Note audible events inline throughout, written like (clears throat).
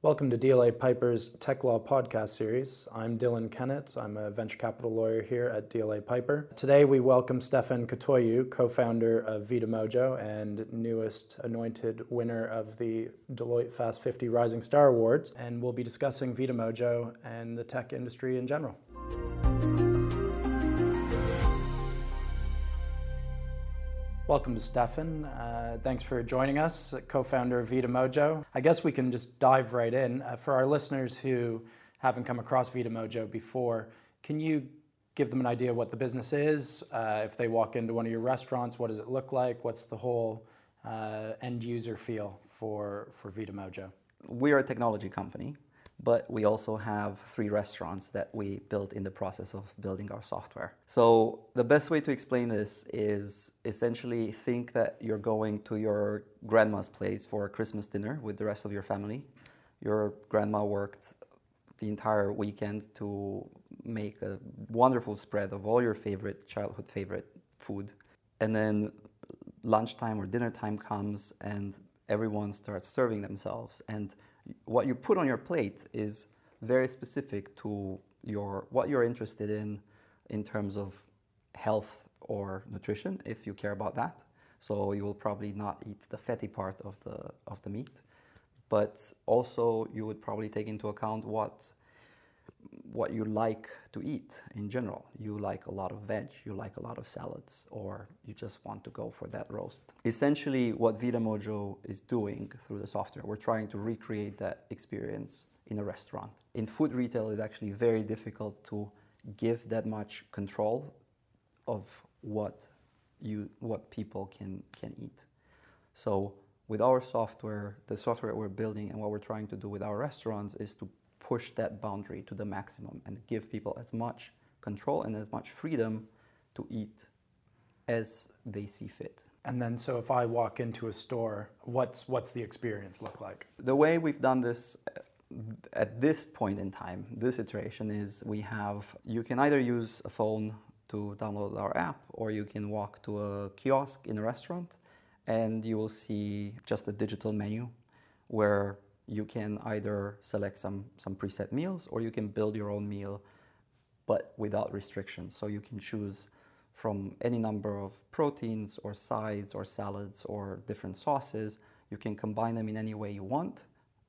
Welcome to DLA Piper's Tech Law podcast series. I'm Dylan Kennett. I'm a venture capital lawyer here at DLA Piper. Today we welcome Stefan Catoiu, co-founder of VitaMojo and newest anointed winner of the Deloitte Fast 50 Rising Star Awards, and we'll be discussing VitaMojo and the tech industry in general. Welcome Stefan. Uh, thanks for joining us, co-founder of VitaMojo. I guess we can just dive right in. Uh, for our listeners who haven't come across VitaMojo before, can you give them an idea of what the business is? Uh, if they walk into one of your restaurants, what does it look like? What's the whole uh, end user feel for, for VitaMojo? We are a technology company but we also have three restaurants that we built in the process of building our software. So the best way to explain this is essentially think that you're going to your grandma's place for a Christmas dinner with the rest of your family. Your grandma worked the entire weekend to make a wonderful spread of all your favorite childhood favorite food. And then lunchtime or dinner time comes and everyone starts serving themselves and what you put on your plate is very specific to your what you're interested in in terms of health or nutrition if you care about that. So you will probably not eat the fatty part of the of the meat. But also you would probably take into account what what you like to eat in general. You like a lot of veg, you like a lot of salads, or you just want to go for that roast. Essentially, what VitaMojo is doing through the software, we're trying to recreate that experience in a restaurant. In food retail, it's actually very difficult to give that much control of what you what people can can eat. So with our software, the software we're building and what we're trying to do with our restaurants is to push that boundary to the maximum and give people as much control and as much freedom to eat as they see fit. And then, so if I walk into a store, what's what's the experience look like? The way we've done this uh, at this point in time, this iteration is we have you can either use a phone to download our app, or you can walk to a kiosk in a restaurant, and you will see just a digital menu where you can either select some, some preset meals or you can build your own meal, but without restrictions. So you can choose from any number of proteins or sides or salads or different sauces. You can combine them in any way you want,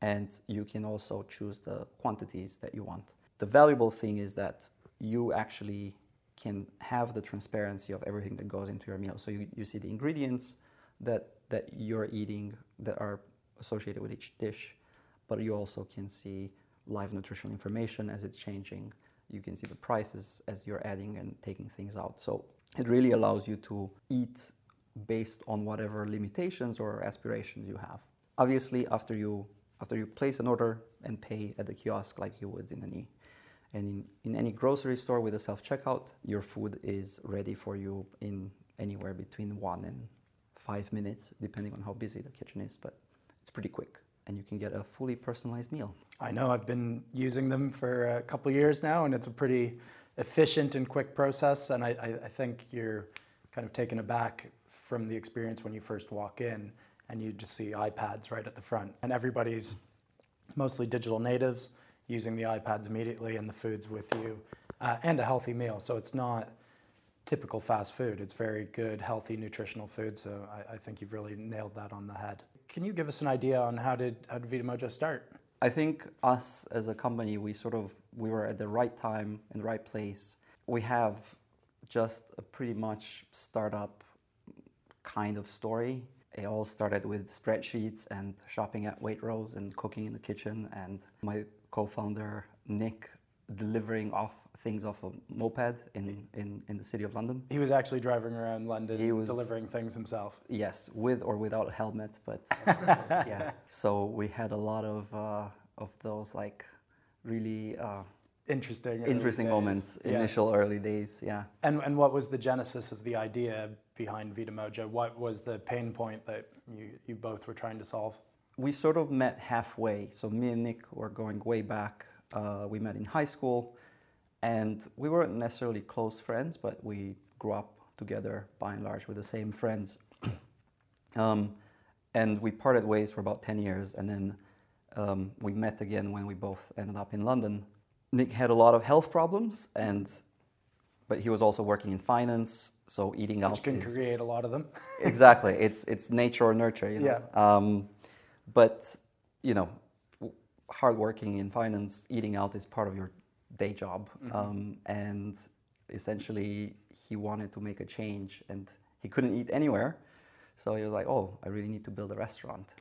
and you can also choose the quantities that you want. The valuable thing is that you actually can have the transparency of everything that goes into your meal. So you, you see the ingredients that, that you're eating that are associated with each dish but you also can see live nutritional information as it's changing. You can see the prices as you're adding and taking things out. So it really allows you to eat based on whatever limitations or aspirations you have. Obviously, after you after you place an order and pay at the kiosk like you would in any and in, in any grocery store with a self-checkout, your food is ready for you in anywhere between one and five minutes, depending on how busy the kitchen is, but it's pretty quick and you can get a fully personalized meal. I know I've been using them for a couple years now, and it's a pretty efficient and quick process. And I, I, think you're kind of taken aback from the experience when you first walk in and you just see iPads right at the front. And everybody's mostly digital natives using the iPads immediately, and the food's with you, uh, and a healthy meal. So it's not typical fast food. It's very good, healthy, nutritional food. So I, I think you've really nailed that on the head. Can you give us an idea on how did how did VitaMojo start? I think us as a company, we sort of we were at the right time in the right place. We have just a pretty much startup kind of story. It all started with spreadsheets and shopping at Waitrose and cooking in the kitchen. And my co-founder Nick delivering off things off a moped in, in, in the city of London. He was actually driving around London, he was, delivering things himself. Yes, with or without a helmet, but (laughs) yeah. So we had a lot of uh, of those like really uh, interesting interesting moments, yeah. initial early days. Yeah. And and what was the genesis of the idea behind VitaMojo? What was the pain point that you you both were trying to solve? We sort of met halfway. So me and Nick were going way back. Uh, we met in high school and we weren't necessarily close friends, but we grew up together by and large with the same friends. (clears throat) um, and we parted ways for about 10 years. And then um, we met again when we both ended up in London. Nick had a lot of health problems, and but he was also working in finance, so eating Which out can is create a lot of them. (laughs) exactly. It's it's nature or nurture. You know? Um, but you know, hardworking in finance, eating out is part of your day job, um, and essentially he wanted to make a change, and he couldn't eat anywhere, so he was like, "Oh, I really need to build a restaurant."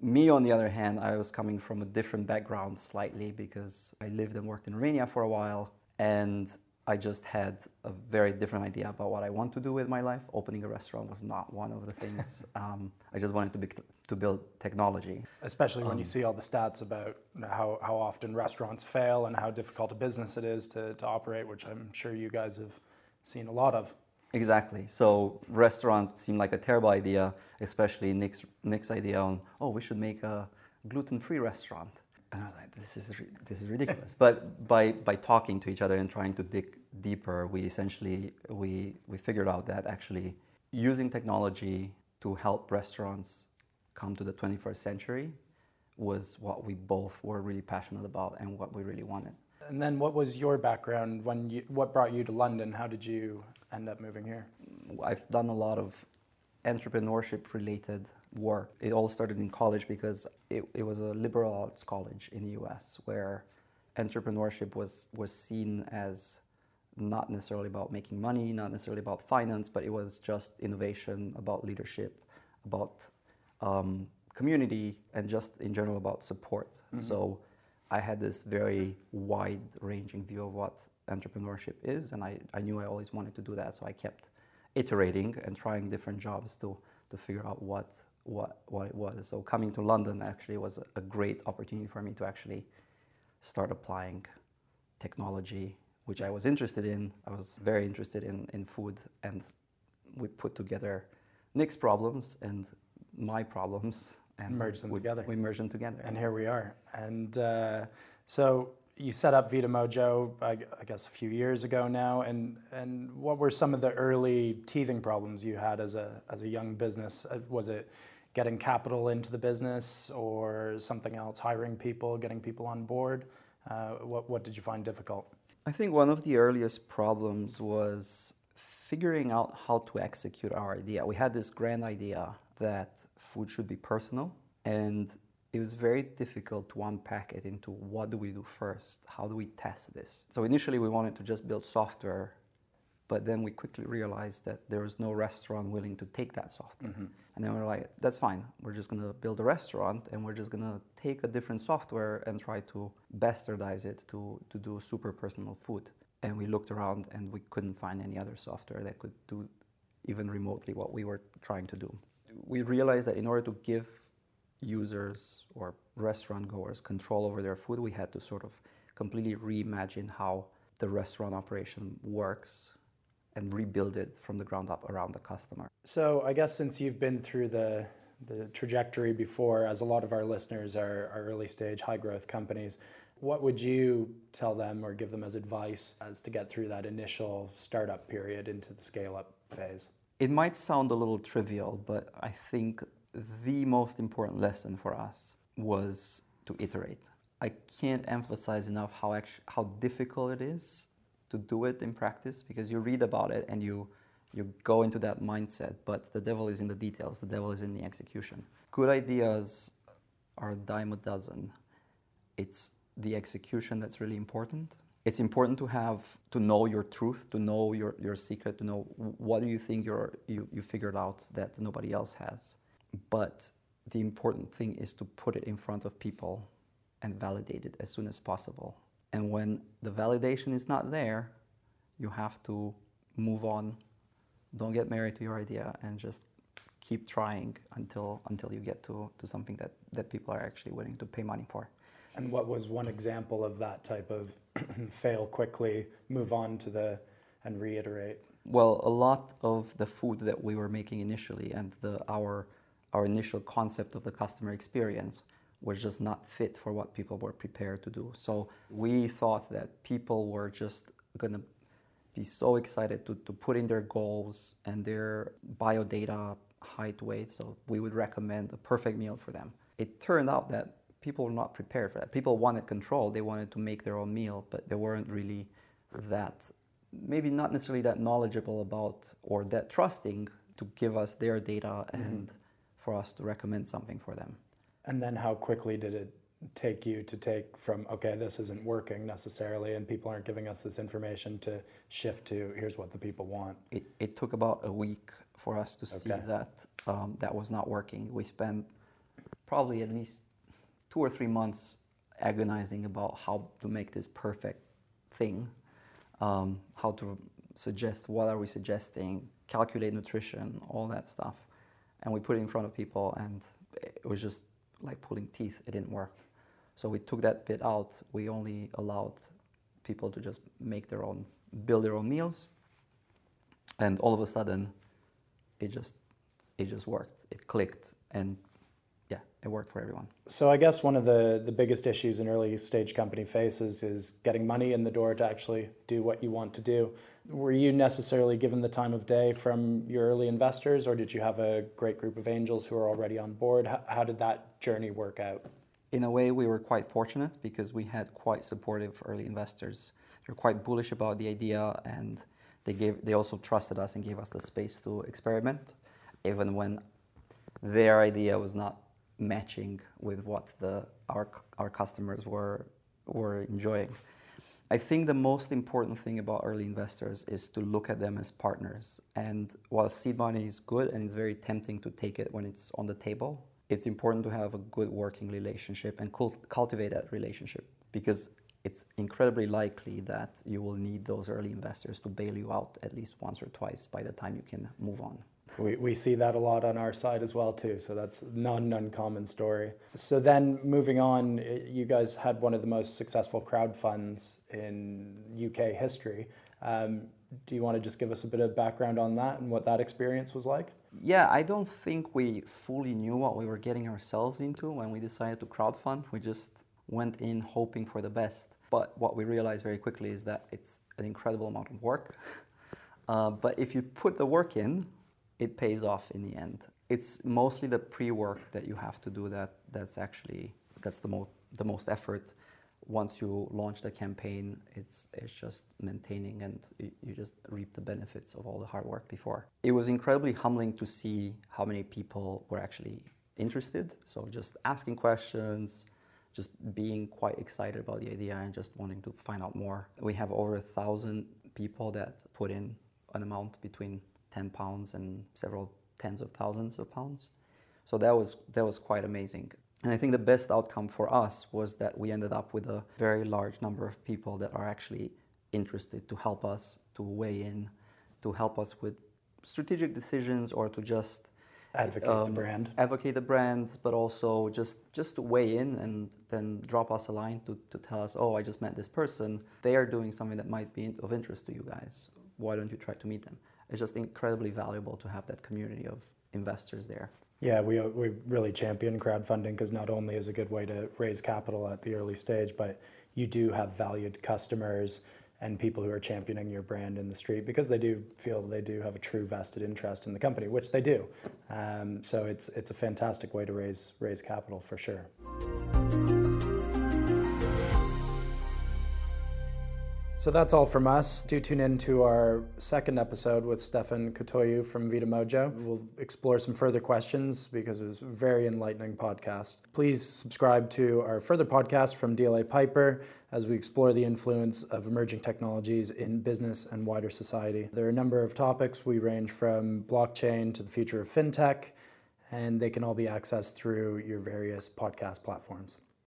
Me, on the other hand, I was coming from a different background slightly because I lived and worked in Romania for a while, and I just had a very different idea about what I want to do with my life. Opening a restaurant was not one of the things. (laughs) um, I just wanted to, be, to build technology. Especially when you Um, see all the stats about how, how often restaurants fail and how difficult a business it is to, to operate, which I'm sure you guys have seen a lot of. Exactly. So restaurants seem like a terrible idea, especially Nick's, Nick's idea on, oh, we should make a gluten-free restaurant. And I was like, this is, this is ridiculous. but by, by talking to each other and trying to dig deeper, we essentially, we, we figured out that actually using technology to help restaurants come to the 21st century was what we both were really passionate about and what we really wanted. And then what was your background when you, what brought you to London? How did you end up moving here? I've done a lot of entrepreneurship related work. It all started in college because it, it was a liberal arts college in the US where entrepreneurship was, was seen as not necessarily about making money, not necessarily about finance, but it was just innovation, about leadership, about um, community, and just in general about support. So I had this very wide ranging view of what entrepreneurship is, and I, I knew I always wanted to do that, so I kept iterating and trying different jobs to, to figure out what, what, what it was. So coming to London actually was a, a great opportunity for me to actually start applying technology, which I was interested in. I was very interested in, in food, and we put together Nick's problems and my problems and merge them we, together. We merge them together. And here we are. And uh, so you set up Vita Mojo, I, I guess, a few years ago now. And, and what were some of the early teething problems you had as a, as a young business? Uh, Was it getting capital into the business or something else, hiring people, getting people on board? Uh, what, what did you find difficult? I think one of the earliest problems was figuring out how to execute our idea. We had this grand idea that food should be personal, and it was very difficult to unpack it into what do we do first? How do we test this? So initially, we wanted to just build software, but then we quickly realized that there was no restaurant willing to take that software. Mm-hmm. And then we were like, that's fine. We're just going to build a restaurant and we're just going to take a different software and try to bastardize it to, to do super personal food. And we looked around and we couldn't find any other software that could do even remotely what we were trying to do. We realized that in order to give users or restaurant goers control over their food, we had to sort of completely reimagine how the restaurant operation works and rebuild it from the ground up around the customer. So I guess since you've been through the the trajectory before, as a lot of our listeners are, are early stage, high growth companies, what would you tell them or give them as advice as to get through that initial startup period into the scale up phase? It might sound a little trivial, but I think the most important lesson for us was to iterate. I can't emphasize enough how actu- how difficult it is to do it in practice because you read about it and you you go into that mindset, but the devil is in the details. The devil is in the execution. Good ideas are a dime a dozen. It's the execution that's really important. It's important to have to know your truth, to know your, your secret, to know what do you think you're, you, you figured out that nobody else has. But the important thing is to put it in front of people and validate it as soon as possible. And when the validation is not there, you have to move on. Don't get married to your idea and just keep trying until until you get to, to something that, that people are actually willing to pay money for. And what was one example of that type of (clears throat) fail quickly, move on to the and reiterate? Well, a lot of the food that we were making initially and the our our initial concept of the customer experience was just not fit for what people were prepared to do. So we thought that people were just gonna be so excited to, to put in their goals and their biodata, height, weight. So we would recommend a perfect meal for them. It turned out that people were not prepared for that. People wanted control. They wanted to make their own meal, but they weren't really that, maybe not necessarily that knowledgeable about or that trusting to give us their data and for us to recommend something for them. And then how quickly did it take you to take from, okay, this isn't working necessarily, and people aren't giving us this information to shift to here's what the people want? It, it took about a week for us to see that um, that was not working. We spent probably at least two or three months agonizing about how to make this perfect thing, um, how to suggest what are we suggesting, calculate nutrition, all that stuff, and we put it in front of people, and it was just like pulling teeth. It didn't work. So we took that bit out. We only allowed people to just make their own, build their own meals, and all of a sudden, it just it just worked. It clicked, and yeah, it worked for everyone. So I guess one of the, the biggest issues an early stage company faces is getting money in the door to actually do what you want to do. Were you necessarily given the time of day from your early investors, or did you have a great group of angels who are already on board? How, how did that journey work out? In a way, we were quite fortunate because we had quite supportive early investors. They're quite bullish about the idea, and they gave they also trusted us and gave us the space to experiment, even when their idea was not matching with what the our our customers were were enjoying. I think the most important thing about early investors is to look at them as partners. And while seed money is good and it's very tempting to take it when it's on the table, it's important to have a good working relationship and cult- cultivate that relationship because it's incredibly likely that you will need those early investors to bail you out at least once or twice by the time you can move on. We, we see that a lot on our side as well too. So that's not an uncommon story. So then moving on, you guys had one of the most successful crowd funds in UK history. Um, do you want to just give us a bit of background on that and what that experience was like? Yeah, I don't think we fully knew what we were getting ourselves into when we decided to crowdfund. We just went in hoping for the best. But what we realized very quickly is that it's an incredible amount of work. (laughs) Uh, but if you put the work in, it pays off in the end. It's mostly the pre-work that you have to do that that's actually that's the most the most effort. Once you launch the campaign, it's it's just maintaining and you, just reap the benefits of all the hard work before. It was incredibly humbling to see how many people were actually interested. So just asking questions, just being quite excited about the idea and just wanting to find out more. We have over a thousand people that put in an amount between 10 pounds and several tens of thousands of pounds. So that was that was quite amazing. And I think the best outcome for us was that we ended up with a very large number of people that are actually interested to help us to weigh in, to help us with strategic decisions or to just Advocate um, the brand. advocate the brand, but also just just to weigh in and then drop us a line to, to tell us, oh, I just met this person. They are doing something that might be of interest to you guys. Why don't you try to meet them? It's just incredibly valuable to have that community of investors there. Yeah, we, we really champion crowdfunding because not only is a good way to raise capital at the early stage, but you do have valued customers and people who are championing your brand in the street because they do feel they do have a true vested interest in the company, which they do. Um, so it's it's a fantastic way to raise raise capital for sure. So that's all from us. Do tune in to our second episode with Stefan Catoiu from Vita Mojo. We'll explore some further questions because it was a very enlightening podcast. Please subscribe to our further podcast from DLA Piper as we explore the influence of emerging technologies in business and wider society. There are a number of topics. We range from blockchain to the future of fintech, and they can all be accessed through your various podcast platforms.